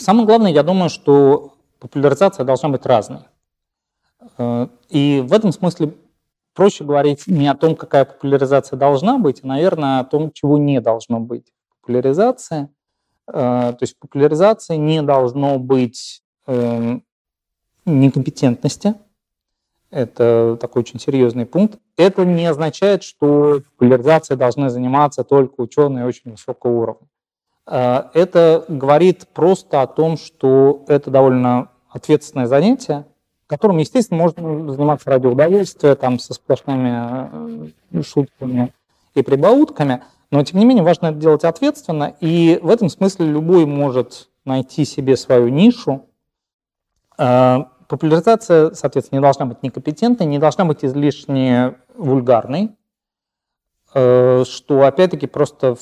самое главное, я думаю, что популяризация должна быть разной. Э, и в этом смысле проще говорить не о том, какая популяризация должна быть, а, наверное, о том, чего не должно быть. Популяризация, э, то есть популяризации не должно быть эм, некомпетентности. Это такой очень серьезный пункт. Это не означает, что популяризацией должны заниматься только ученые очень высокого уровня. Э, это говорит просто о том, что это довольно ответственное занятие, которым, естественно, можно заниматься ради удовольствия, там, со сплошными э, шутками и прибаутками, но, тем не менее, важно это делать ответственно, и в этом смысле любой может найти себе свою нишу. Э, популяризация, соответственно, не должна быть некомпетентной, не должна быть излишне вульгарной, что, опять-таки, просто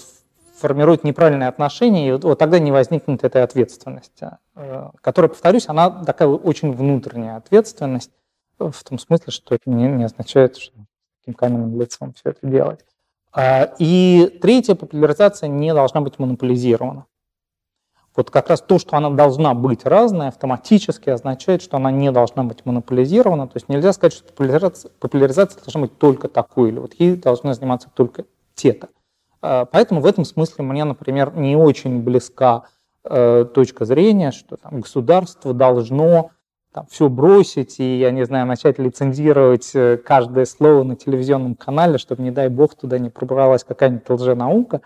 формирует неправильные отношения, и вот тогда не возникнет этой ответственности, э, которая, повторюсь, она такая очень внутренняя ответственность, в том смысле, что это не, не означает, что таким каменным лицом все это делать. А, и третья, популяризация не должна быть монополизирована. Вот как раз то, что она должна быть разной, автоматически означает, что она не должна быть монополизирована. То есть нельзя сказать, что популяризация, популяризация должна быть только такой, или вот ей должны заниматься только те-то. А, поэтому в этом смысле мне, например, не очень близка э, точка зрения, что там, государство должно там, все бросить и, я не знаю, начать лицензировать э, каждое слово на телевизионном канале, чтобы, не дай бог, туда не пробралась какая-нибудь лженаука.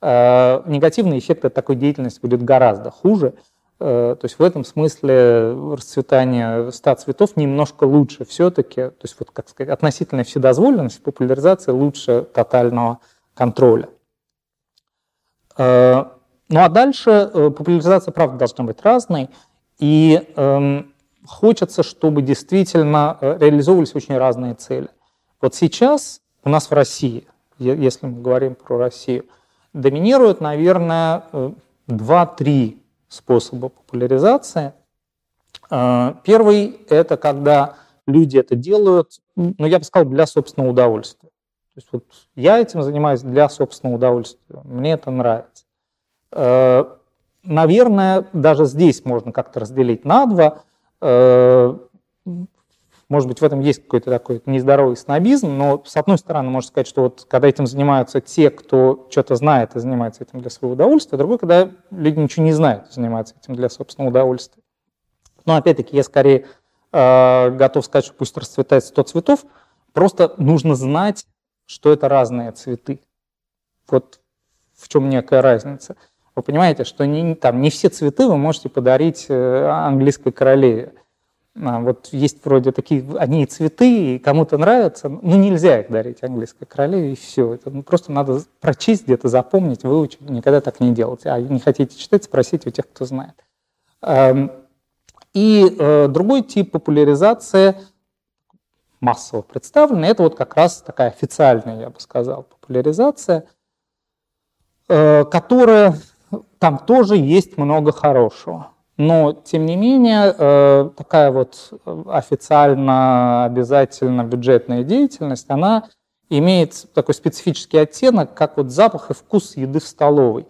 Э, негативный эффект от такой деятельности будет гораздо хуже. То есть в этом смысле расцветание ста цветов немножко лучше все-таки. То есть вот, как сказать, относительная вседозволенность, популяризация лучше тотального контроля. Э, ну а дальше э, популяризация, правда, должна быть разной, и эм, хочется, чтобы действительно э, реализовывались очень разные цели. Вот сейчас у нас в России, если мы говорим про Россию, доминируют, наверное, два-три способа популяризации. Первый – это когда люди это делают, ну, я бы сказал, для собственного удовольствия. Есть вот я этим занимаюсь для собственного удовольствия. Мне это нравится. Э, наверное, даже здесь можно как-то разделить на два. Э, может быть, в этом есть какой-то такой нездоровый снобизм, но с одной стороны, можно сказать, что вот когда этим занимаются те, кто что-то знает и занимается этим для своего удовольствия, а другой, когда люди ничего не знают и занимаются этим для собственного удовольствия. Но опять-таки, я скорее э, готов сказать, что пусть расцветает 100 цветов, просто нужно знать, что это разные цветы. Вот в чем некая разница. Вы понимаете, что не, там, не все цветы вы можете подарить э, английской королеве. А, вот есть вроде такие, они цветы, и кому-то нравятся, но нельзя их дарить английской королеве, и все. Это ну, просто надо прочесть где-то, запомнить, выучить, никогда так не делать. А не хотите читать, спросите у тех, кто знает. И э, другой тип популяризации – массово представлены. Это вот как раз такая официальная, я бы сказал, популяризация, э, которая там тоже есть много хорошего. Но, тем не менее, э, такая вот официально обязательно бюджетная деятельность, она имеет такой специфический оттенок, как вот запах и вкус еды в столовой.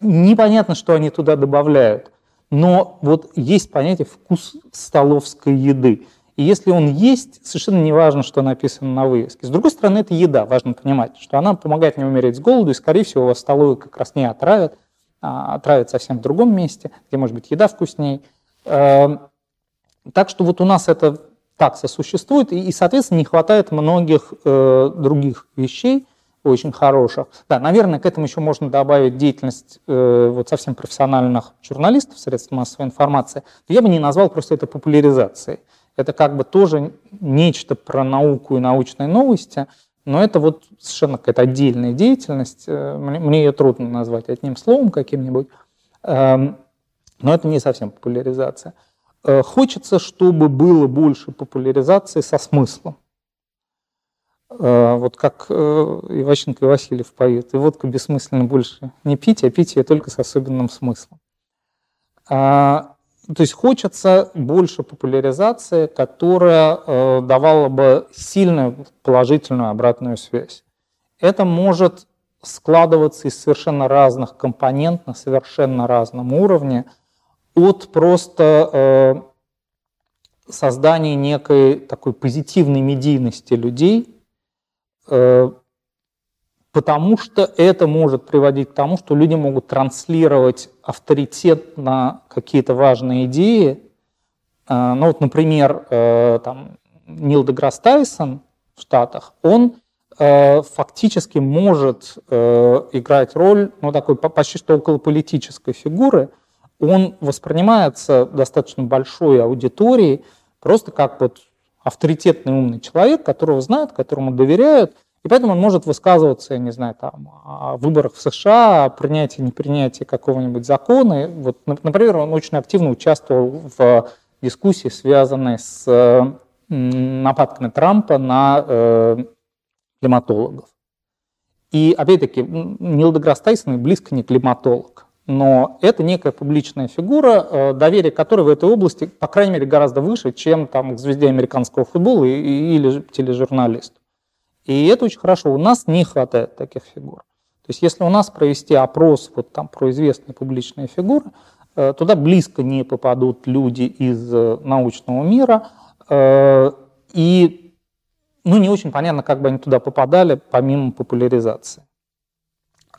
Непонятно, что они туда добавляют, но вот есть понятие вкус столовской еды – и если он есть, совершенно не важно, что написано на вывеске. С другой стороны, это еда, важно понимать, что она помогает не умереть с голоду, и, скорее всего, вас столовую как раз не отравят, а отравят совсем в другом месте, где, может быть, еда вкусней. Эм, так что вот у нас это такса существует, и, соответственно, не хватает многих э, других вещей, очень хороших. Да, наверное, к этому еще можно добавить деятельность э, вот совсем профессиональных журналистов средств массовой информации. Я бы не назвал просто это популяризацией это как бы тоже нечто про науку и научные новости, но это вот совершенно какая-то отдельная деятельность. Э, мне, ее трудно назвать одним словом каким-нибудь, эм, но это не совсем популяризация. Э, хочется, чтобы было больше популяризации со смыслом. Э, вот как Иващенко и Васильев поют. И водку бессмысленно больше не пить, а пить ее только с особенным смыслом. А, то есть хочется больше популяризации, которая э, давала бы сильную положительную обратную связь. Это может складываться из совершенно разных компонент на совершенно разном уровне, от просто э, создания некой такой позитивной медийности людей, э, потому что это может приводить к тому, что люди могут транслировать авторитет на какие-то важные идеи. Э, ну вот, например, э, там, Нил Деграсс Тайсон в Штатах, он э, фактически может играть роль ну, такой почти что околополитической фигуры. Он воспринимается достаточно большой аудиторией просто как вот авторитетный умный человек, которого знают, которому доверяют, и поэтому он может высказываться, я не знаю, там, о выборах в США, о принятии, непринятии какого-нибудь закона. Вот, например, он очень активно участвовал в дискуссии, связанной с нападками Трампа на э, климатологов. И опять-таки, Нил Деграсс Тайсон близко не климатолог, но это некая публичная фигура, э, доверие которой в этой области, по крайней мере, гораздо выше, чем там, к звезде американского футбола и, и, или тележурналисту. И это очень хорошо. У нас не хватает таких фигур. То есть если у нас провести опрос вот там про известные публичные фигуры, э, туда близко не попадут люди из э, научного мира, и ну, не очень понятно, как бы они туда попадали, помимо популяризации.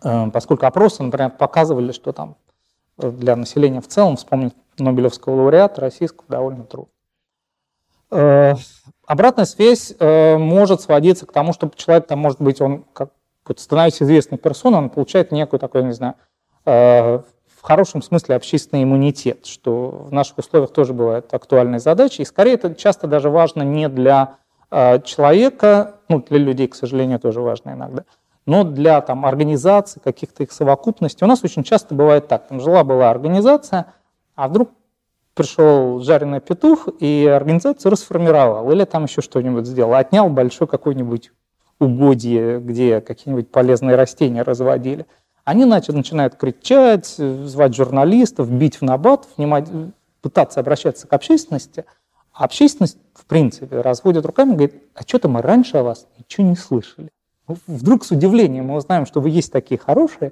Э, поскольку опросы, например, показывали, что там э, для населения в целом вспомнить Нобелевского лауреата российского довольно трудно. Э, обратная связь может сводиться к тому, что человек там, может быть, он как вот, становясь известной персоной, он получает некую такой, не знаю, в хорошем смысле общественный иммунитет, что в наших условиях тоже бывает актуальной задачей. И скорее это часто даже важно не для человека, ну, для людей, к сожалению, тоже важно иногда, но для там, организации, каких-то их совокупностей. У нас очень часто бывает так, там жила-была организация, а вдруг пришел жареный петух, и организацию расформировал, или там еще что-нибудь сделал, отнял большой какой-нибудь угодье, где какие-нибудь полезные растения разводили. Они начали, начинают кричать, звать журналистов, бить в набат, внимать, пытаться обращаться к общественности – а общественность, в принципе, разводит руками говорит, а что-то мы раньше о вас ничего не слышали. Вдруг с удивлением мы узнаем, что вы есть такие хорошие,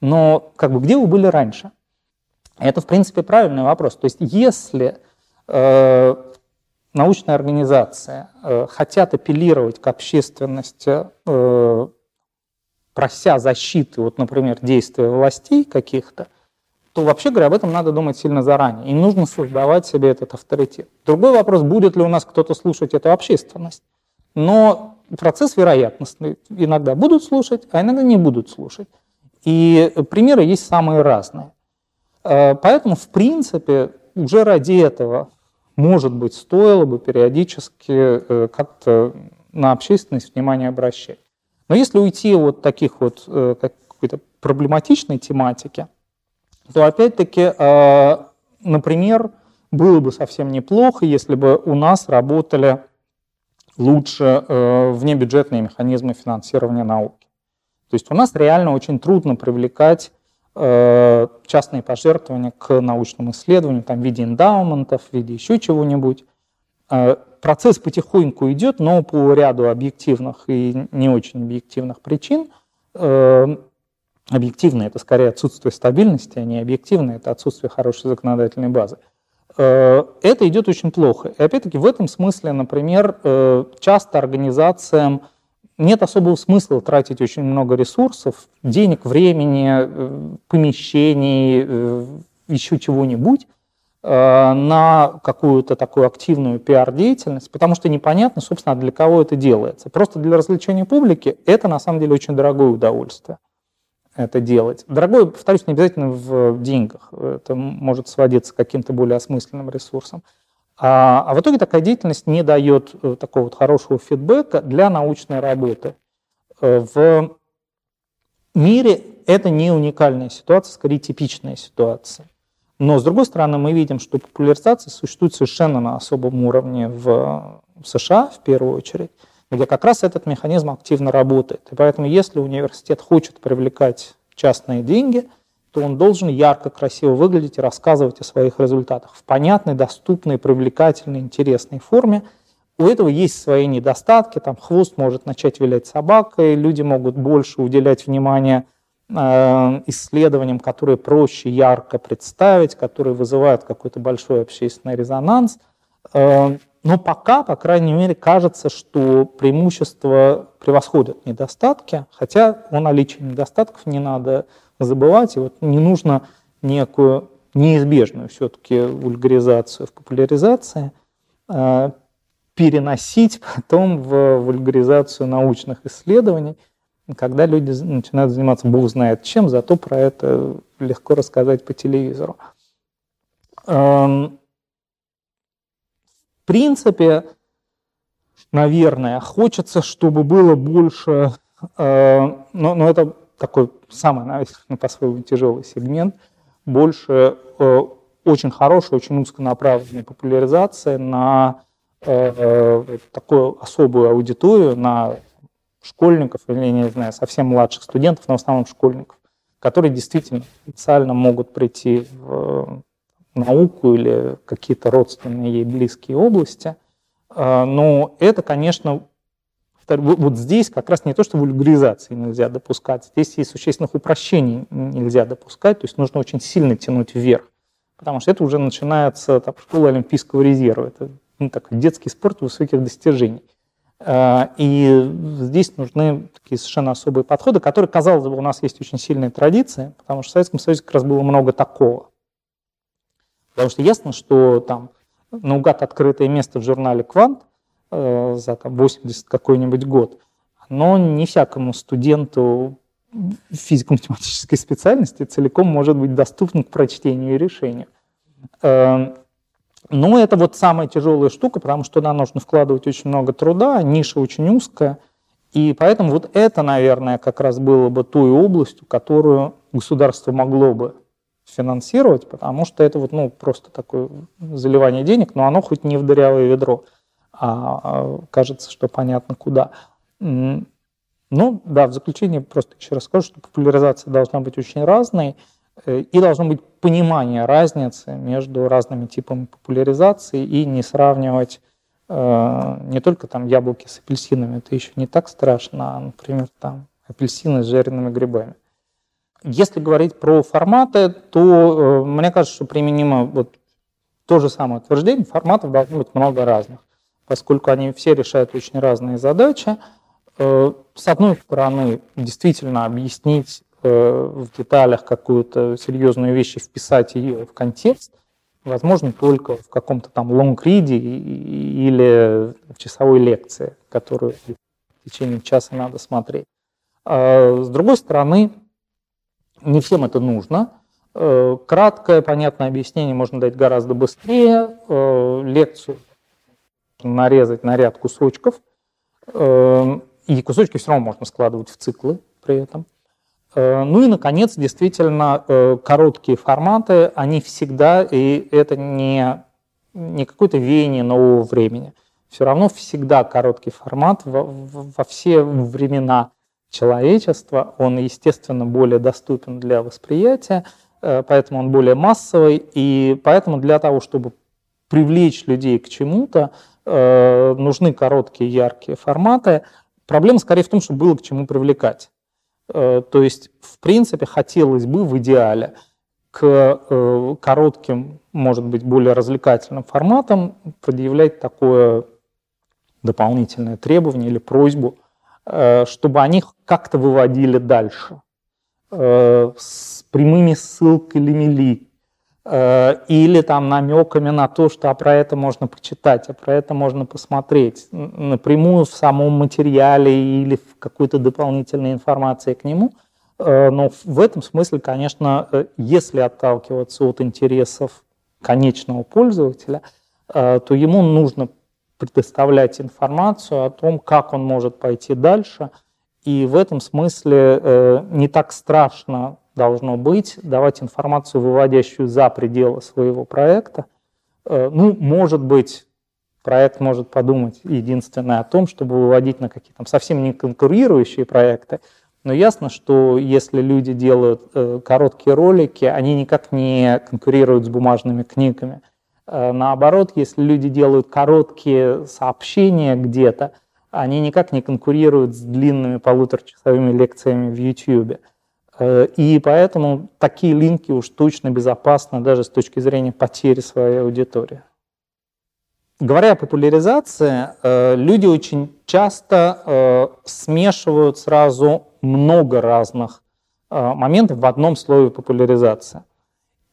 но как бы где вы были раньше? Это, в принципе, правильный вопрос. То есть если э, научная организация э, хотят апеллировать к общественности, э, прося защиты, вот, например, действия властей каких-то, то вообще говоря, об этом надо думать сильно заранее. И нужно создавать себе этот авторитет. Другой вопрос, будет ли у нас кто-то слушать эту общественность. Но процесс вероятностный. Иногда будут слушать, а иногда не будут слушать. И примеры есть самые разные. Э, поэтому, в принципе, уже ради этого, может быть, стоило бы периодически э, как-то на общественность внимание обращать. Но если уйти от таких вот э, какой-то проблематичной тематики, то опять-таки, например, было бы совсем неплохо, если бы у нас работали лучше внебюджетные механизмы финансирования науки. То есть у нас реально очень трудно привлекать частные пожертвования к научным исследованиям там, в виде эндаументов, в виде еще чего-нибудь. Процесс потихоньку идет, но по ряду объективных и не очень объективных причин Объективное – это скорее отсутствие стабильности, а не объективное – это отсутствие хорошей законодательной базы. Э, это идет очень плохо. И опять-таки в этом смысле, например, э, часто организациям нет особого смысла тратить очень много ресурсов, денег, времени, э, помещений, еще чего-нибудь на какую-то такую активную пиар-деятельность, потому что непонятно, собственно, для кого это делается. Просто для развлечения публики это на самом деле очень дорогое удовольствие это делать. Дорогое, повторюсь, не обязательно в деньгах. Это может сводиться к каким-то более осмысленным ресурсам. А, а в итоге такая деятельность не дает э, такого вот хорошего фидбэка для научной работы. Э, в мире это не уникальная ситуация, скорее типичная ситуация. Но, с другой стороны, мы видим, что популяризация существует совершенно на особом уровне в, в США, в первую очередь где как раз этот механизм активно работает. И поэтому, если университет хочет привлекать частные деньги, то он должен ярко, красиво выглядеть и рассказывать о своих результатах в понятной, доступной, привлекательной, интересной форме. У этого есть свои недостатки, там хвост может начать вилять собакой, люди могут больше уделять внимание исследованиям, которые проще ярко представить, которые вызывают какой-то большой общественный резонанс. Но пока, по крайней мере, кажется, что преимущества превосходят недостатки, хотя о наличии недостатков не надо забывать, и вот не нужно некую неизбежную все-таки вульгаризацию в популяризации э, переносить потом в вульгаризацию научных исследований, когда люди начинают заниматься бог знает чем, зато про это легко рассказать по телевизору. В принципе, наверное, хочется, чтобы было больше, э, но, но это такой самый, наверное, по-своему тяжелый сегмент, больше э, очень хорошая, очень узконаправленная популяризация на э, э, такую особую аудиторию, на школьников или, не знаю, совсем младших студентов, но в основном школьников, которые действительно специально могут прийти в науку или какие-то родственные ей близкие области. Но это, конечно, вот здесь как раз не то, что вульгаризации нельзя допускать, здесь и существенных упрощений нельзя допускать, то есть нужно очень сильно тянуть вверх, потому что это уже начинается там, школа Олимпийского резерва, это ну, такой детский спорт высоких достижений. А, и здесь нужны такие совершенно особые подходы, которые, казалось бы, у нас есть очень сильная традиция, потому что в Советском Союзе как раз было много такого. Потому что ясно, что там наугад открытое место в журнале «Квант» Э, за там, 80 какой-нибудь год, но не всякому студенту физико-математической специальности целиком может быть доступен к прочтению и решению. Эм, но это вот самая тяжелая штука, потому что туда нужно вкладывать очень много труда, ниша очень узкая, и поэтому вот это, наверное, как раз было бы той областью, которую государство могло бы финансировать, потому что это вот, ну, просто такое заливание денег, но оно хоть не в дырявое ведро – а, а кажется, что понятно куда. Ну, да, в заключение просто еще раз скажу, что популяризация должна быть очень разной, э, и должно быть понимание разницы между разными типами популяризации и не сравнивать э, не только там яблоки с апельсинами, это еще не так страшно, а, например, там апельсины с жареными грибами. Если говорить про форматы, то э, мне кажется, что применимо вот то же самое утверждение, форматов должно быть много разных поскольку они все решают очень разные задачи. Э, с одной стороны, действительно объяснить э, в деталях какую-то серьезную вещь и вписать ее в контекст, возможно, только в каком-то там лонгриде или в часовой лекции, которую в течение часа надо смотреть. А с другой стороны, не всем это нужно. Э, краткое, понятное объяснение можно дать гораздо быстрее. Лекцию нарезать на ряд кусочков, эм, и кусочки все равно можно складывать в циклы при этом. Э, ну и, наконец, действительно, э, короткие форматы, они всегда, и это не, не какое-то веяние нового времени, все равно всегда короткий формат во, во все времена человечества, он, естественно, более доступен для восприятия, э, поэтому он более массовый, и поэтому для того, чтобы привлечь людей к чему-то, нужны короткие, яркие форматы. Проблема скорее в том, что было к чему привлекать. Э, то есть, в принципе, хотелось бы в идеале к э, коротким, может быть, более развлекательным форматам предъявлять такое дополнительное требование или просьбу, чтобы они как-то выводили дальше с прямыми ссылками Э, или там намеками на то, что а про это можно почитать, а про это можно посмотреть напрямую в самом материале или в какой-то дополнительной информации к нему. Э, но в этом смысле, конечно, э, если отталкиваться от интересов конечного пользователя, то ему нужно предоставлять информацию о том, как он может пойти дальше. И в этом смысле не так страшно должно быть, давать информацию, выводящую за пределы своего проекта. Э, ну, может быть, проект может подумать единственное о том, чтобы выводить на какие-то совсем не конкурирующие проекты, но ясно, что если люди делают э, короткие ролики, они никак не конкурируют с бумажными книгами. Э, наоборот, если люди делают короткие сообщения где-то, они никак не конкурируют с длинными полуторачасовыми лекциями в YouTube. И поэтому такие линки уж точно безопасны даже с точки зрения потери своей аудитории. Говоря о популяризации, люди очень часто смешивают сразу много разных моментов в одном слове популяризация.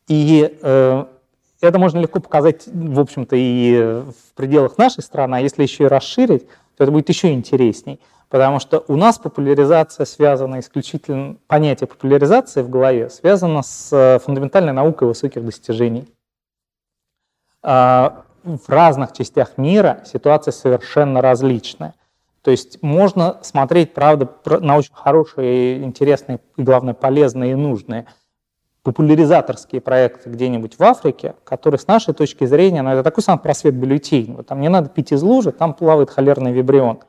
И это можно легко показать, в общем-то, и в пределах нашей страны, а если еще и расширить, то это будет еще интересней. Потому что у нас популяризация связана исключительно, понятие популяризации в голове связано с э, фундаментальной наукой высоких достижений. А, в разных частях мира ситуация совершенно различная. То есть можно смотреть, правда, на очень хорошие, интересные и, главное, полезные и нужные – популяризаторские проекты где-нибудь в Африке, которые с нашей точки зрения, ну, это такой сам просвет бюллетень. Вот там не надо пить из лужи, там плавает холерный вибрион.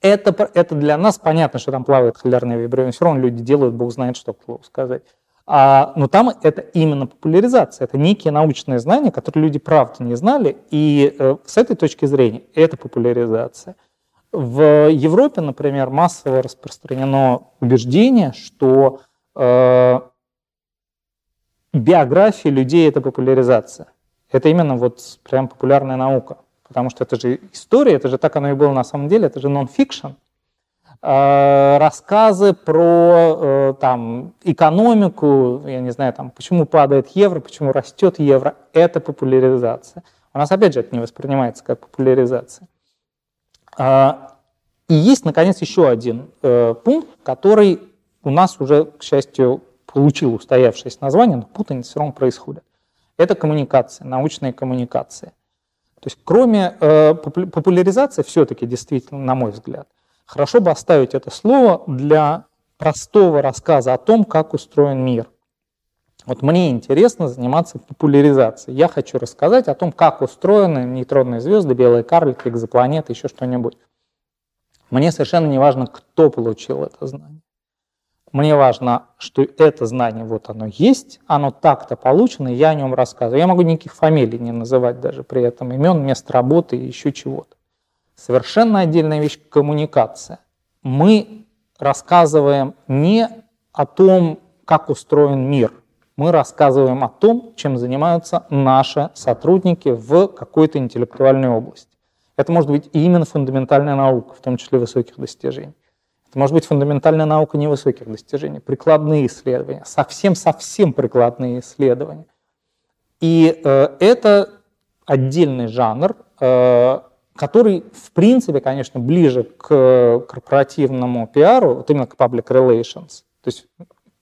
Это, это для нас понятно, что там плавает холерный вибрион. Все равно люди делают, бог знает что, к сказать. А, но там это именно популяризация, это некие научные знания, которые люди правда не знали, и э, с этой точки зрения это популяризация. В Европе, например, массово распространено убеждение, что э, биографии людей – это популяризация. Это именно вот прям популярная наука. Потому что это же история, это же так оно и было на самом деле, это же нон-фикшн. А, рассказы про э, там, экономику, я не знаю, там, почему падает евро, почему растет евро, это популяризация. У нас, опять же, это не воспринимается как популяризация. А, и есть, наконец, еще один э, пункт, который у нас уже, к счастью, получил устоявшееся название, но путаница все равно происходит. Это коммуникация, научная коммуникация. То есть кроме э, популяризации, все-таки действительно, на мой взгляд, хорошо бы оставить это слово для простого рассказа о том, как устроен мир. Вот мне интересно заниматься популяризацией. Я хочу рассказать о том, как устроены нейтронные звезды, белые карлики, экзопланеты, еще что-нибудь. Мне совершенно не важно, кто получил это знание. Мне важно, что это знание, вот оно есть, оно так-то получено, и я о нем рассказываю. Я могу никаких фамилий не называть даже при этом, имен, мест работы и еще чего-то. Совершенно отдельная вещь – коммуникация. Мы рассказываем не о том, как устроен мир. Мы рассказываем о том, чем занимаются наши сотрудники в какой-то интеллектуальной области. Это может быть именно фундаментальная наука, в том числе высоких достижений. Это может быть фундаментальная наука невысоких достижений, прикладные исследования, совсем-совсем прикладные исследования. И э, это отдельный жанр, э, который, в принципе, конечно, ближе к корпоративному пиару, вот именно к public relations. То есть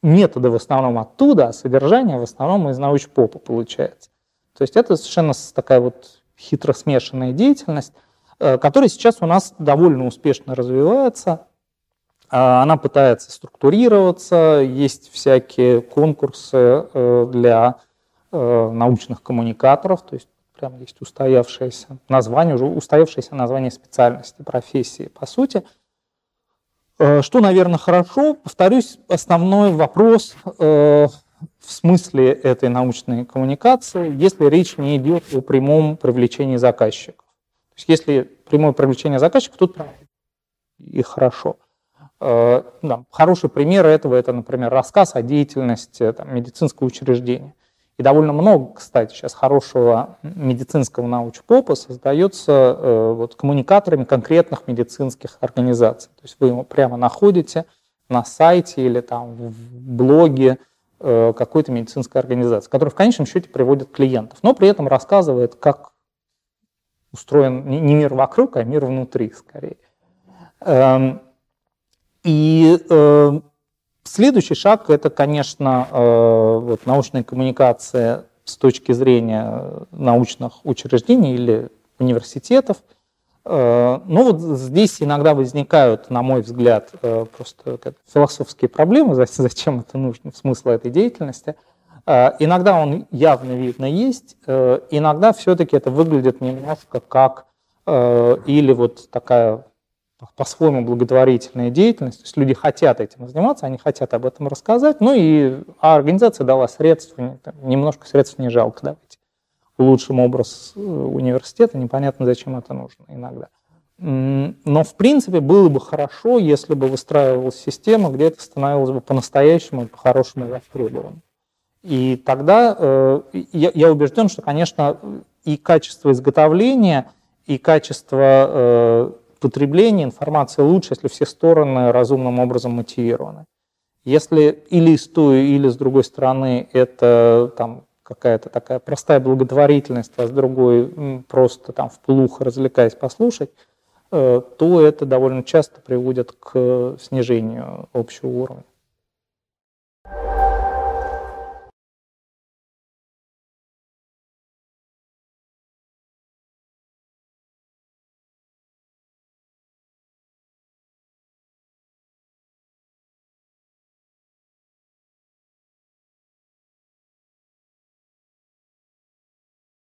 методы в основном оттуда, а содержание в основном из научпопа получается. То есть это совершенно такая вот хитро смешанная деятельность, э, которая сейчас у нас довольно успешно развивается. А, она пытается структурироваться, есть всякие конкурсы э, для э, научных коммуникаторов, то есть прям есть устоявшееся название, уже устоявшееся название специальности, профессии, по сути. Э, что, наверное, хорошо, повторюсь, основной вопрос в смысле этой научной коммуникации, если речь не идет о прямом привлечении заказчиков. То есть если прямое привлечение заказчиков, тут и хорошо. Э, хороший пример этого – это, например, рассказ о деятельности там, медицинского учреждения. И довольно много, кстати, сейчас хорошего медицинского научпопа создается э, вот, коммуникаторами конкретных медицинских организаций. То есть вы его прямо находите на сайте или там в блоге э, какой-то медицинской организации, которая в конечном счете приводит клиентов, но при этом рассказывает, как устроен не мир вокруг, а мир внутри скорее. Эм, и э, следующий шаг это, конечно, э, вот научная коммуникация с точки зрения научных учреждений или университетов. Э, ну вот здесь иногда возникают, на мой взгляд, э, просто философские проблемы, зачем это нужно, смысл этой деятельности. Э, иногда он явно видно есть, э, иногда все-таки это выглядит немножко как или вот такая по-своему благотворительная деятельность, то есть люди хотят этим заниматься, они хотят об этом рассказать, ну и а организация дала средства, немножко средств не жалко, давайте улучшим образ э, университета, непонятно, зачем это нужно иногда. Но, в принципе, было бы хорошо, если бы выстраивалась система, где это становилось бы по-настоящему, по-хорошему востребованным. И тогда э, я, я убежден, что, конечно, и качество изготовления, и качество э, потребления информации лучше, если все стороны разумным образом мотивированы. Если или с той, или с другой стороны это там, какая-то такая простая благотворительность, а с другой просто там вплух развлекаясь послушать, Э, то это довольно часто приводит к снижению общего уровня.